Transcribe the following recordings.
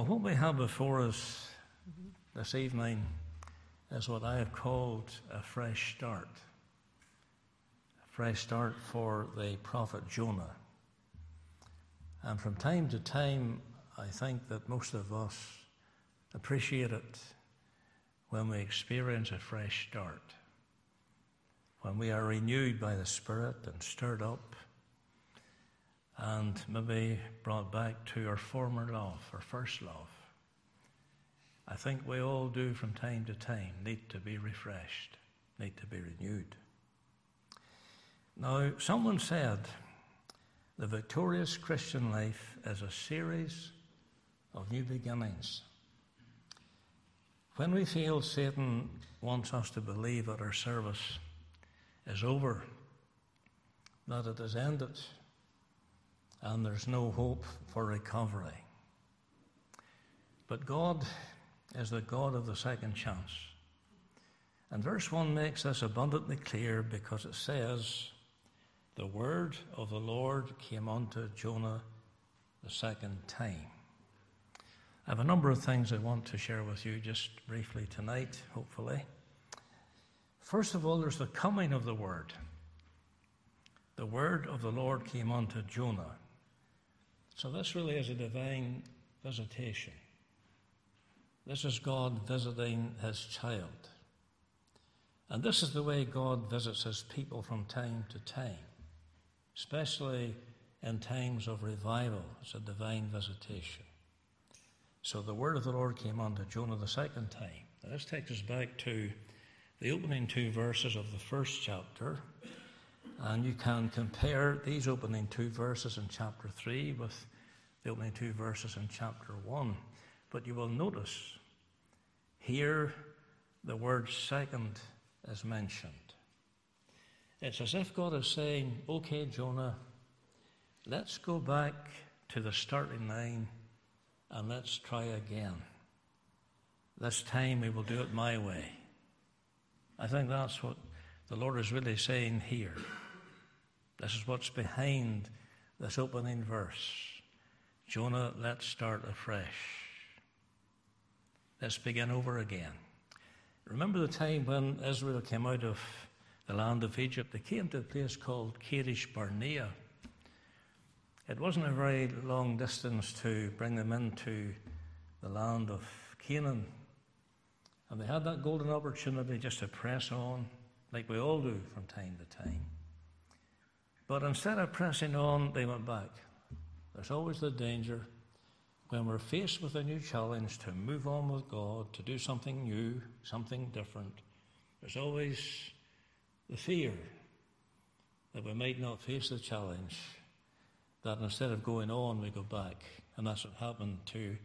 Well, what we have before us this evening is what I have called a fresh start. A fresh start for the prophet Jonah. And from time to time, I think that most of us appreciate it when we experience a fresh start, when we are renewed by the Spirit and stirred up and maybe brought back to our former love, our first love. I think we all do from time to time need to be refreshed, need to be renewed. Now, someone said the victorious Christian life is a series of new beginnings. When we feel Satan wants us to believe that our service is over, that it has ended, and there's no hope for recovery. But God is the God of the second chance. And verse 1 makes this abundantly clear because it says, The word of the Lord came unto Jonah the second time. I have a number of things I want to share with you just briefly tonight, hopefully. First of all, there's the coming of the word. The word of the Lord came unto Jonah. So, this really is a divine visitation. This is God visiting his child. And this is the way God visits his people from time to time, especially in times of revival. It's a divine visitation. So the word of the Lord came unto Jonah the second time. Now, this takes us back to the opening two verses of the first chapter. And you can compare these opening two verses in chapter 3 with the opening two verses in chapter 1. But you will notice here the word second is mentioned. It's as if God is saying, Okay, Jonah, let's go back to the starting line and let's try again. This time we will do it my way. I think that's what the Lord is really saying here. This is what's behind this opening verse. Jonah, let's start afresh. Let's begin over again. Remember the time when Israel came out of the land of Egypt? They came to a place called Kadesh Barnea. It wasn't a very long distance to bring them into the land of Canaan. And they had that golden opportunity just to press on, like we all do from time to time. But instead of pressing on, they went back. There's always the danger when we're faced with a new challenge to move on with God, to do something new, something different. There's always the fear that we might not face the challenge that instead of going on, we go back. And that's what happened to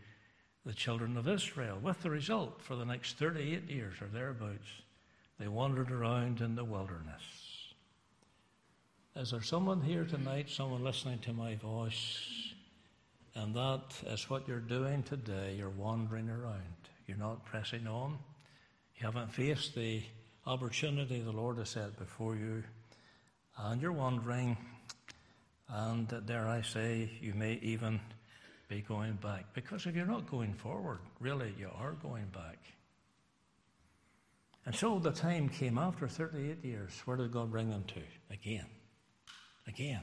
the children of Israel, with the result for the next 38 years or thereabouts, they wandered around in the wilderness. Is there someone here tonight, someone listening to my voice, and that is what you're doing today? You're wandering around. You're not pressing on. You haven't faced the opportunity the Lord has set before you, and you're wandering and dare I say, you may even be going back. Because if you're not going forward, really, you are going back. And so the time came after 38 years. Where did God bring them to? Again. Again.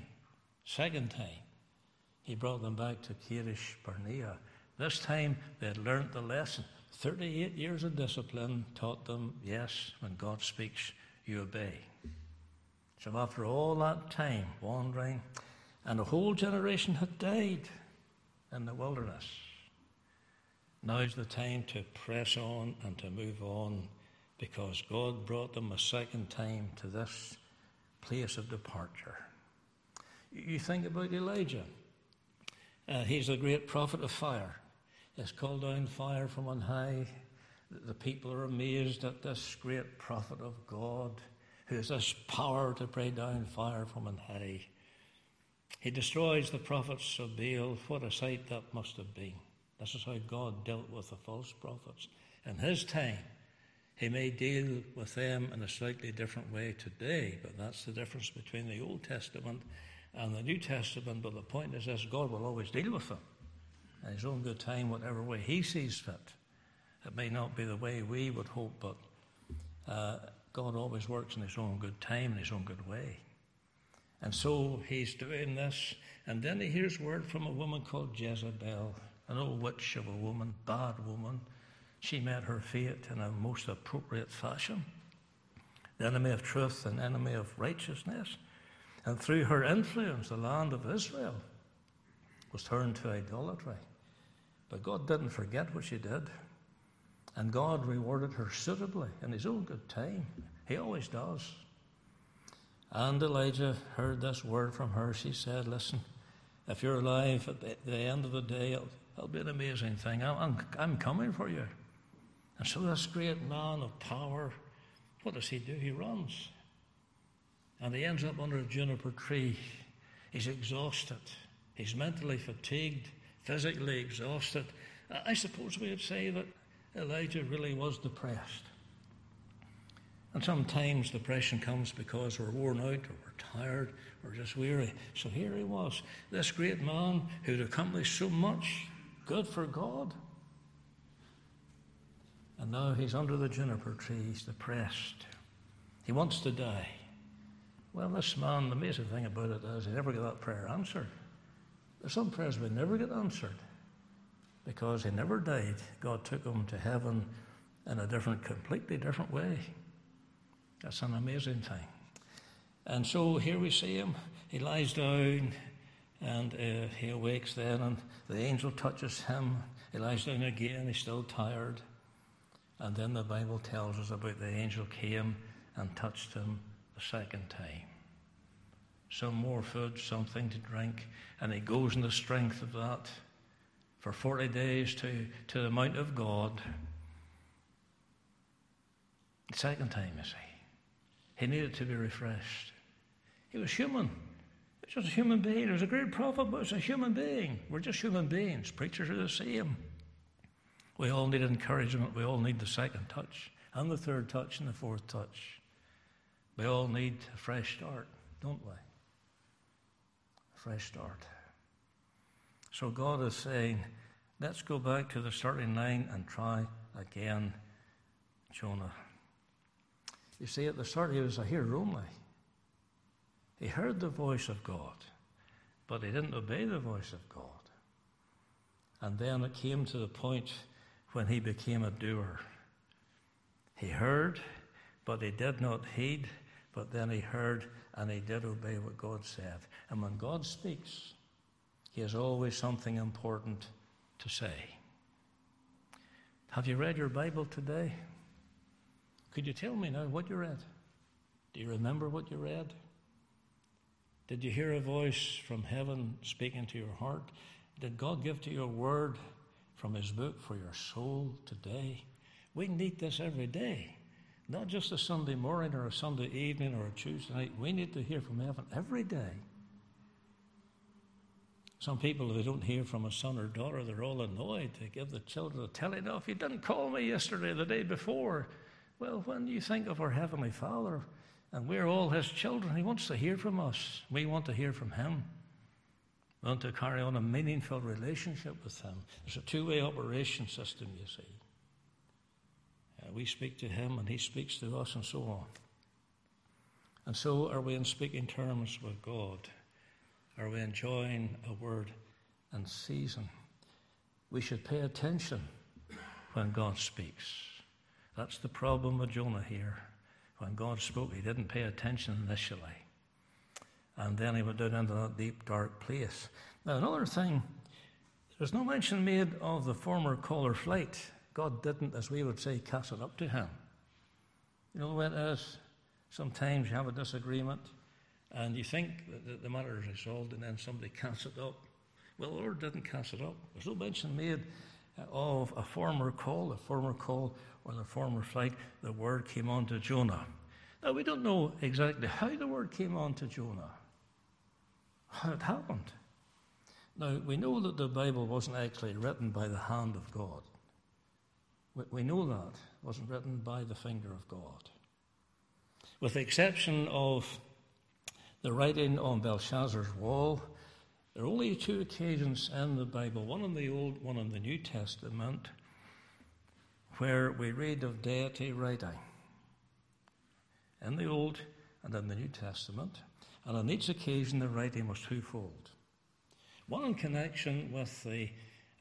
Second time. He brought them back to Kadesh Barnea. This time they had learnt the lesson. 38 years of discipline taught them yes, when God speaks, you obey. So after all that time wandering, and a whole generation had died in the wilderness. Now's the time to press on and to move on because God brought them a second time to this place of departure. You think about Elijah. Uh, he's a great prophet of fire. He's called down fire from on high. The people are amazed at this great prophet of God who has this power to bring down fire from on high. He destroys the prophets of Baal. What a sight that must have been. This is how God dealt with the false prophets. In his time, he may deal with them in a slightly different way today, but that's the difference between the Old Testament and the New Testament. But the point is this God will always deal with them. in his own good time, whatever way he sees fit. It may not be the way we would hope, but uh, God always works in his own good time, in his own good way. And so he's doing this, and then he hears word from a woman called Jezebel, an old witch of a woman, bad woman. She met her fate in a most appropriate fashion. The enemy of truth and enemy of righteousness. And through her influence, the land of Israel was turned to idolatry. But God didn't forget what she did. And God rewarded her suitably in his own good time. He always does. And Elijah heard this word from her. She said, Listen, if you're alive at the, end of the day, it'll, it'll, be an amazing thing. I'm, I'm coming for you. And so, this great man of power, what does he do? He runs. And he ends up under a juniper tree. He's exhausted. He's mentally fatigued, physically exhausted. I suppose we would say that Elijah really was depressed. And sometimes depression comes because we're worn out or we're tired or just weary. So here he was, this great man who'd accomplished so much good for God. And now he's under the juniper tree, he's depressed. He wants to die. Well, this man, the amazing thing about it is he never got that prayer answered. There's some prayers we never get answered because he never died. God took him to heaven in a different, completely different way. That's an amazing thing. And so here we see him. He lies down and uh, he awakes then, and the angel touches him. He lies down again, he's still tired. And then the Bible tells us about the angel came and touched him the second time. Some more food, something to drink, and he goes in the strength of that for 40 days to, to the Mount of God. The second time, you see. He needed to be refreshed. He was human. He was just a human being. He was a great prophet, but he was a human being. We're just human beings. Preachers are the same. We all need encouragement. We all need the second touch, and the third touch, and the fourth touch. We all need a fresh start, don't we? A fresh start. So God is saying, let's go back to the starting line and try again, Jonah. You see, at the start, he was a hearer only. He heard the voice of God, but he didn't obey the voice of God. And then it came to the point when he became a doer. He heard, but he did not heed, but then he heard and he did obey what God said. And when God speaks, he has always something important to say. Have you read your Bible today? Could you tell me now what you read? Do you remember what you read? Did you hear a voice from heaven speaking to your heart? Did God give to you a word from His book for your soul today? We need this every day, not just a Sunday morning or a Sunday evening or a Tuesday night. We need to hear from heaven every day. Some people, if they don't hear from a son or daughter, they're all annoyed. They give the children a telling off. You didn't call me yesterday, the day before. Well, when you think of our Heavenly Father, and we're all His children, He wants to hear from us. We want to hear from Him. We want to carry on a meaningful relationship with Him. There's a two way operation system, you see. Uh, we speak to Him, and He speaks to us, and so on. And so, are we in speaking terms with God? Are we enjoying a word and season? We should pay attention when God speaks. That's the problem with Jonah here. When God spoke, he didn't pay attention initially. And then he went down into that deep, dark place. Now, another thing, there's no mention made of the former caller flight. God didn't, as we would say, cast it up to him. You know the way it is? Sometimes you have a disagreement and you think that the matter is resolved, and then somebody casts it up. Well, the Lord didn't cast it up. There's no mention made uh, of a former call, a former call, or the former flight. The word came on to Jonah. Now, we don't know exactly how the word came on to Jonah, how it happened. Now, we know that the Bible wasn't actually written by the hand of God. We know that. Wasn't written by the finger of God. With the exception of the writing on Belshazzar's wall, There are only two occasions in the Bible, one in the Old, one in the New Testament, where we read of deity writing. In the Old and in the New Testament. And on each occasion, the writing was twofold. One in connection with the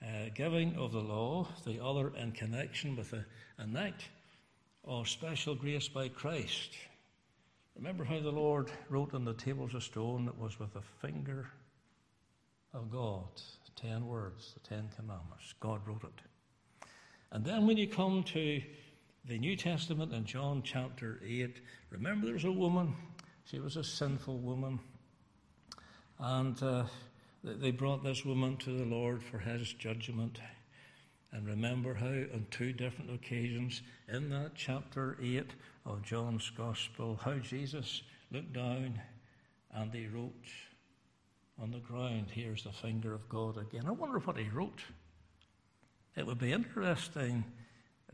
uh, giving of the law, the other in connection with a, an act of special grace by Christ. Remember how the Lord wrote on the tables of stone that was with the finger of God, ten words, the Ten Commandments. God wrote it. And then when you come to the New Testament in John chapter 8, remember there was a woman, she was a sinful woman, and uh, they brought this woman to the Lord for his judgment. And remember how, on two different occasions in that chapter 8 of John's Gospel, how Jesus looked down and he wrote on the ground, Here's the finger of God again. I wonder what he wrote. It would be interesting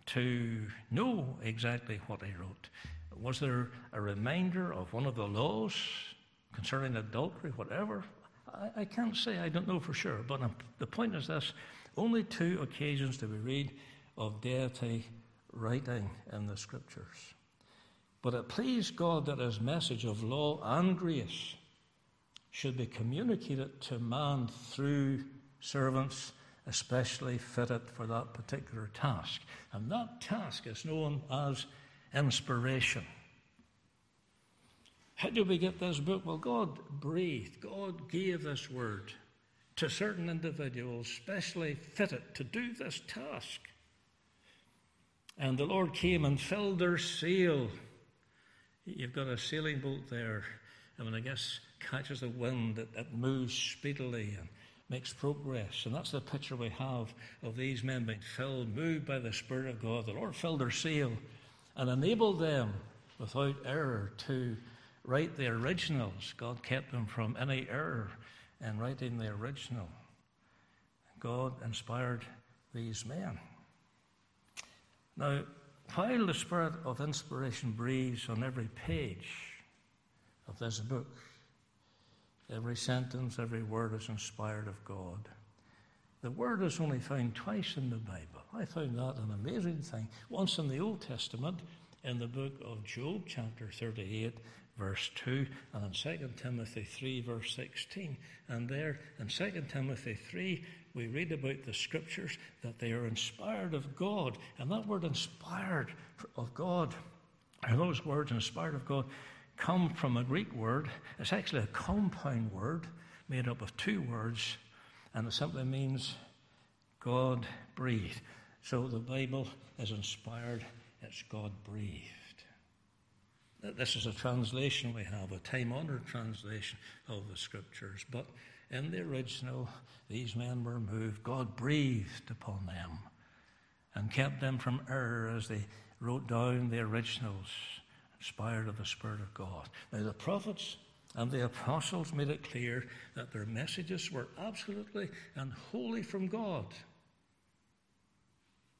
to know exactly what he wrote. Was there a reminder of one of the laws concerning adultery, whatever? I, I can't say, I don't know for sure. But um, the point is this only two occasions do we read of deity writing in the scriptures. But it pleased God that his message of law and grace should be communicated to man through servants especially fitted for that particular task. And that task is known as inspiration. How did we get this book? Well, God breathed, God gave this word to certain individuals, specially fitted to do this task. And the Lord came and filled their sail. You've got a sailing boat there, and when I guess catches the wind, it moves speedily and makes progress. And that's the picture we have of these men being filled, moved by the Spirit of God. The Lord filled their sail and enabled them without error to write the originals. God kept them from any error in writing the original. God inspired these men. Now, while the spirit of inspiration breathes on every page of this book, every sentence, every word is inspired of God. The word is only found twice in the Bible. I found that an amazing thing. Once in the Old Testament, in the book of Job, chapter 38, verse 2, and in 2 Timothy 3, verse 16. And there in 2 Timothy 3, we read about the scriptures that they are inspired of God. And that word inspired of God, or those words inspired of God, come from a Greek word. It's actually a compound word made up of two words, and it simply means God breathed. So the Bible is inspired, it's God breathed. This is a translation we have, a time honored translation of the scriptures. But in the original, these men were moved. God breathed upon them and kept them from error as they wrote down the originals, inspired of the Spirit of God. Now, the prophets and the apostles made it clear that their messages were absolutely and wholly from God.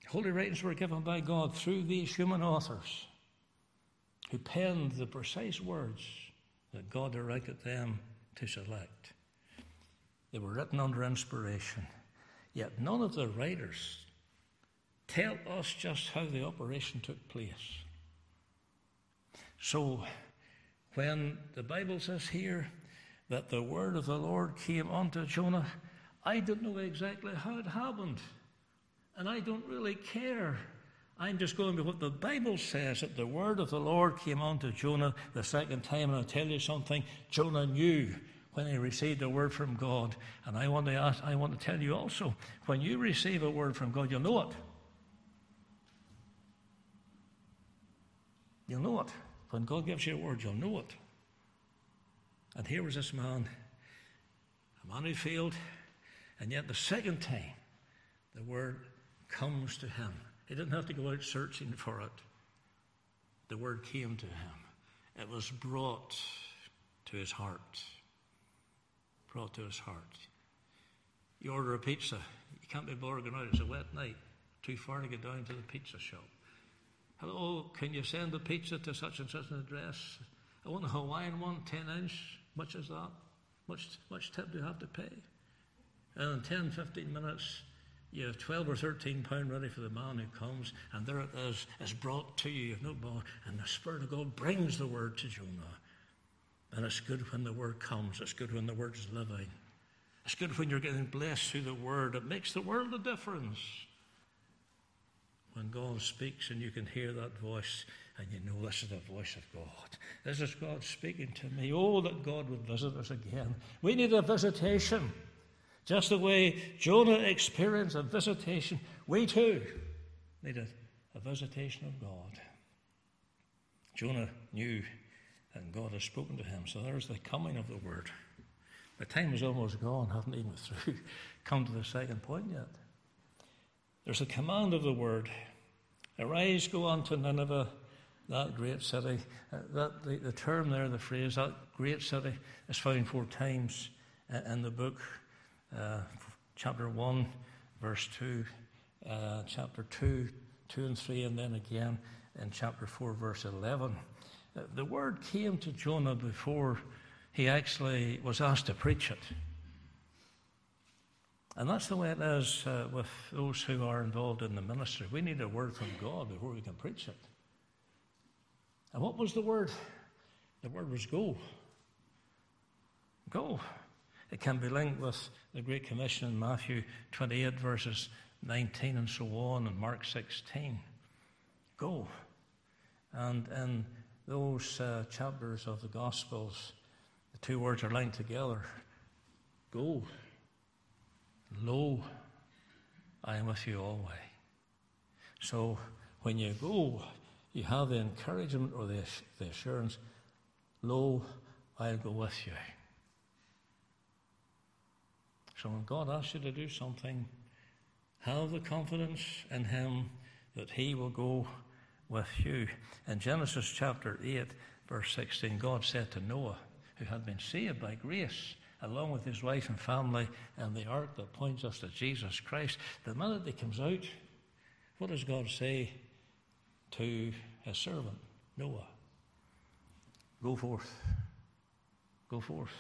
Holy writings were given by God through these human authors who penned the precise words that God directed them to select. They were written under inspiration, yet none of the writers tell us just how the operation took place. So, when the Bible says here that the word of the Lord came unto Jonah, I don't know exactly how it happened, and I don't really care I'm just going by what the Bible says that the word of the Lord came on to Jonah the second time. And I'll tell you something Jonah knew when he received a word from God. And I want to ask, I want to tell you also when you receive a word from God, you'll know it. You'll know it. When God gives you a word, you'll know it. And here was this man, a man who failed, and yet the second time the word comes to him. He didn't have to go out searching for it. The word came to him. It was brought to his heart. Brought to his heart. You order a pizza. You can't be bothered out. It's a wet night. Too far to get down to the pizza shop. Hello, can you send the pizza to such and such an address? I want a Hawaiian one, 10 inch. Much is that? Much, much tip do you have to pay? And in 10, 15 minutes, you have 12 or 13 pound ready for the man who comes, and there it is, is brought to you. You have no bar, and the Spirit of God brings the word to Jonah. And it's good when the word comes, it's good when the word is living. It's good when you're getting blessed through the word. It makes the world a difference. When God speaks and you can hear that voice and you know this is the voice of God. This is God speaking to me. Oh, that God would visit us again. We need a visitation. Just the way Jonah experienced a visitation, we too need a, visitation of God. Jonah knew that God had spoken to him. So there's the coming of the word. The time is almost gone, haven't even through come to the second point yet. There's a command of the word. Arise, go on to Nineveh, that great city. Uh, that the, the term there, the phrase, that great city, is found four times in the book chapter 1, verse 2, uh, chapter 2, 2 and 3, and then again in chapter 4, verse 11. Uh, the word came to Jonah before he actually was asked to preach it. And that's the way it is uh, with those who are involved in the ministry. We need a word from God before we can preach it. And what was the word? The word was go. Go. It can be linked with the Great Commission in Matthew 28, verses 19 and so on, and Mark 16. Go. And in those uh, chapters of the Gospels, the two words are linked together. Go. Lo, I am with you always. So when you go, you have the encouragement or the, the assurance, Lo, I'll go with you. So when God asks you to do something, have the confidence in Him that He will go with you. In Genesis chapter 8, verse 16, God said to Noah, who had been saved by grace, along with his wife and family, and the ark that points us to Jesus Christ, the minute he comes out, what does God say to his servant, Noah? Go forth. Go forth.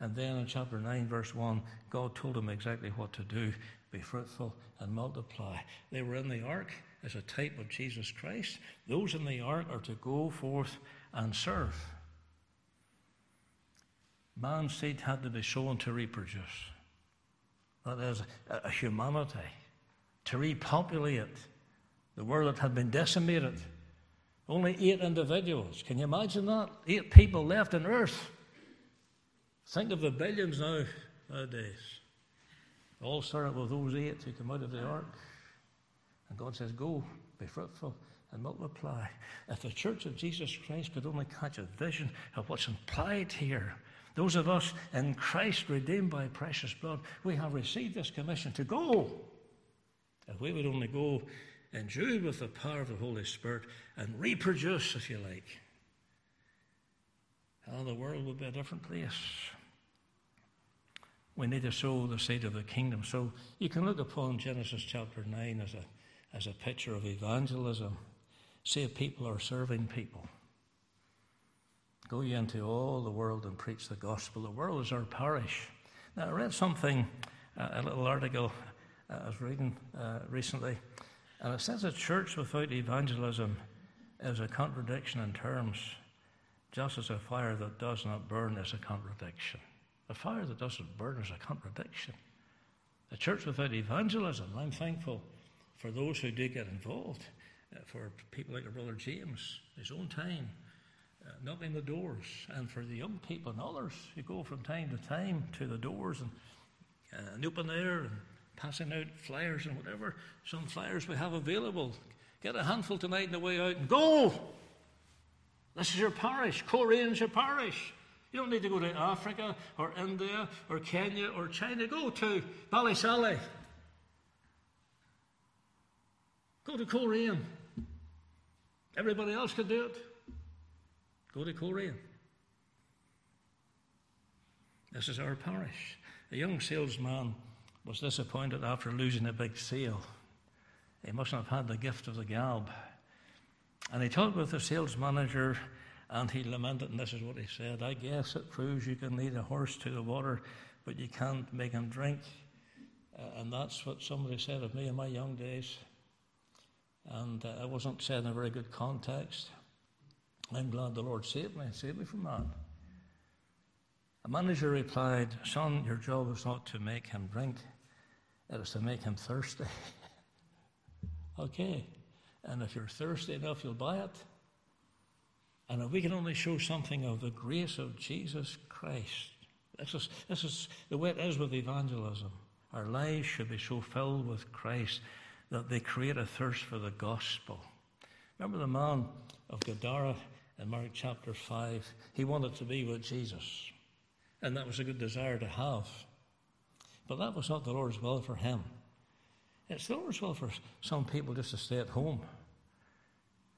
And then in chapter 9, verse 1, God told him exactly what to do be fruitful and multiply. They were in the ark as a type of Jesus Christ. Those in the ark are to go forth and serve. Man's seed had to be sown to reproduce. That is, a humanity, to repopulate the world that had been decimated. Only eight individuals. Can you imagine that? Eight people left on earth. Think of the billions now, nowadays. All started with those eight who come out of the ark. And God says, Go, be fruitful, and multiply. If the church of Jesus Christ could only catch a vision of what's implied here, those of us in Christ redeemed by precious blood, we have received this commission to go. If we would only go endued with the power of the Holy Spirit and reproduce, if you like, how the world would be a different place we need to sow the seed of the kingdom. So you can look upon Genesis chapter 9 as a, as a picture of evangelism. Save people are serving people. Go ye into all the world and preach the gospel. The world is our parish. Now, I read something, uh, a little article uh, I was reading uh, recently, and it says a church without evangelism is a contradiction in terms, just as a fire that does not burn is a contradiction. A fire that doesn't burn is a contradiction. A church without evangelism, I'm thankful for those who do get involved, uh, for people like brother James, his own time, uh, knocking the doors, and for the young people and others who go from time to time to the doors and, uh, and open air and passing out flyers and whatever. Some flyers we have available. Get a handful tonight on the way out and go. This is your parish. Coleraine's your parish. You don't need to go to Africa or India or Kenya or China. Go to Ballysally. Go to Coleraine. Everybody else can do it. Go to Coleraine. This is our parish. A young salesman was disappointed after losing a big sale. He mustn't have had the gift of the gab. And he talked with the sales manager And he lamented, and this is what he said I guess it proves you can lead a horse to the water, but you can't make him drink. Uh, and that's what somebody said of me in my young days. And uh, it wasn't said in a very good context. I'm glad the Lord saved me, saved me from that. A manager replied, Son, your job is not to make him drink, it is to make him thirsty. okay. And if you're thirsty enough, you'll buy it. And if we can only show something of the grace of Jesus Christ, this is, this is the way it is with evangelism. Our lives should be so filled with Christ that they create a thirst for the gospel. Remember the man of Gadara in Mark chapter 5? He wanted to be with Jesus, and that was a good desire to have. But that was not the Lord's will for him. It's the Lord's will for some people just to stay at home.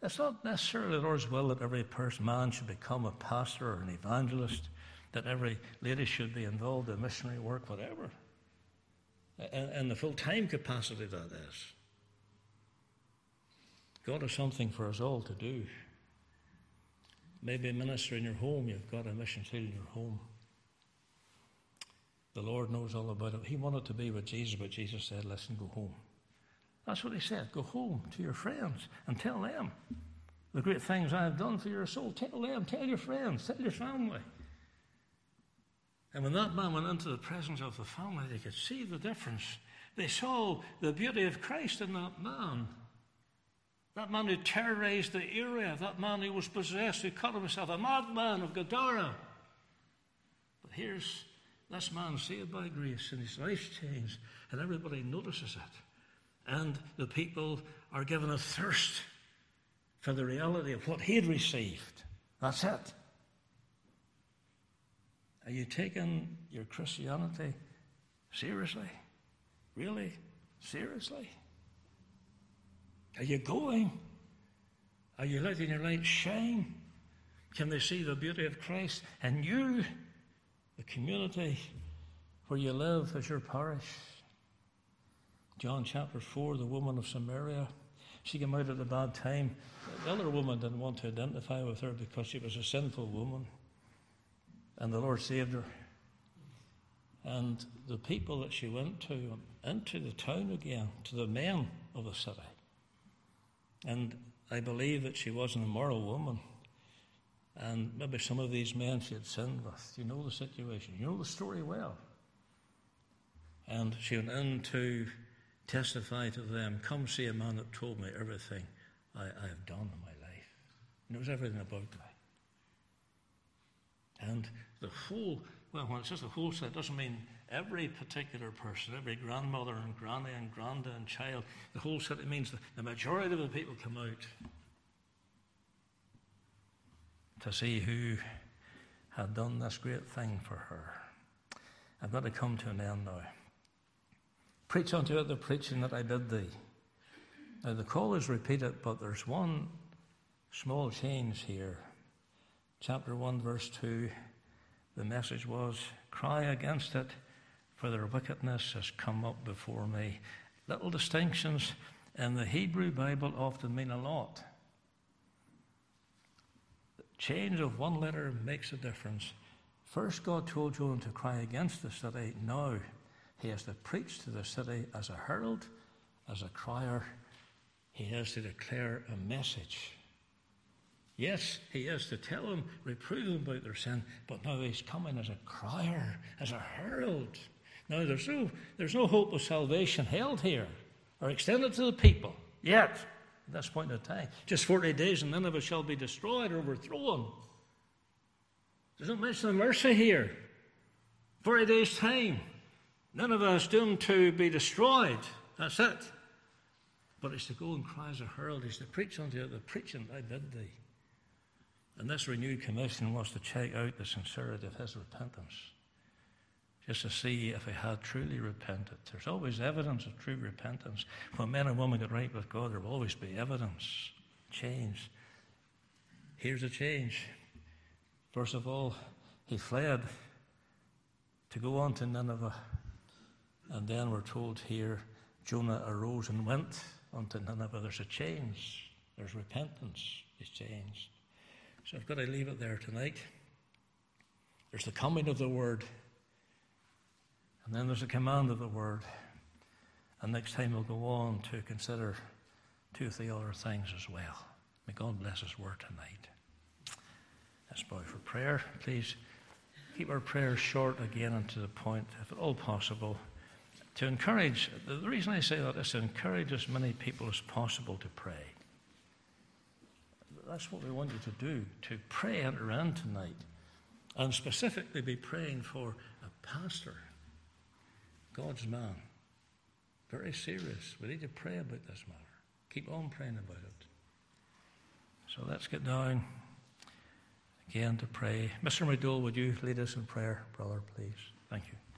It's not necessarily the Lord's will that every person, man should become a pastor or an evangelist, that every lady should be involved in missionary work, whatever. In the full time capacity, that is. God has something for us all to do. Maybe a minister in your home, you've got a mission field in your home. The Lord knows all about it. He wanted to be with Jesus, but Jesus said, Listen, go home. That's what he said. Go home to your friends and tell them the great things I have done for your soul. Tell them, tell your friends, tell your family. And when that man went into the presence of the family, they could see the difference. They saw the beauty of Christ in that man. That man who terrorized the area, that man who was possessed, who called himself, a madman of Gadara. But here's this man saved by grace, and his life's changed, and everybody notices it. And the people are given a thirst for the reality of what he had received. That's it. Are you taking your Christianity seriously? Really? Seriously? Are you going? Are you letting your light shine? Can they see the beauty of Christ and you, the community where you live as your parish? John chapter 4, the woman of Samaria, she came out at a bad time. The other woman didn't want to identify with her because she was a sinful woman. And the Lord saved her. And the people that she went to, into the town again, to the men of the city. And I believe that she was an immoral woman. And maybe some of these men she had sinned with. You know the situation, you know the story well. And she went in to testify to them Come see a man that told me everything I, I have done in my life. Knows everything about me. And the whole, well, when it says the whole set, doesn't mean every particular person, every grandmother and granny and granda and child, the whole set, it means the majority of the people come out to see who had done this great thing for her. I've got to come to an end now. Preach unto it the preaching that I bid thee. Now the call is repeated, but there's one small change here. Chapter 1, verse 2, the message was, Cry against it, for their wickedness has come up before me. Little distinctions in the Hebrew Bible often mean a lot. The change of one letter makes a difference. First, God told Jonah to cry against the city. Now, he has to preach to the city as a herald, as a crier. He has to declare a message. Yes, he is to tell them, reprove them about their sin, but now he's coming as a crier, as a herald. Now there's no, there's no hope of salvation held here or extended to the people yet at this point in time. Just 40 days and Nineveh shall be destroyed or overthrown. There's no mention of mercy here. 40 days' time. Of us doomed to be destroyed. That's it. But it's to go and cry as a herald, it's to preach unto you, the preaching I bid thee. And this renewed commission was to check out the sincerity of his repentance, just to see if he had truly repented. There's always evidence of true repentance. When men and women get right with God, there will always be evidence, change. Here's a change. First of all, he fled to go on to Nineveh. And then we're told here Jonah arose and went unto Nineveh. There's a change, there's repentance, he's changed. So I've got to leave it there tonight. There's the coming of the Word, and then there's the command of the Word. And next time we'll go on to consider two of the other things as well. May God bless His Word tonight. Let's bow for prayer. Please keep our prayers short again and to the point, if at all possible. To encourage, the reason I say that is to encourage as many people as possible to pray. That's what we want you to do, to pray enter in tonight. And specifically be praying for a pastor, God's man. Very serious. We need to pray about this matter. Keep on praying about it. So let's get down again to pray. Mr. McDowell, would you lead us in prayer, brother, please? Thank you.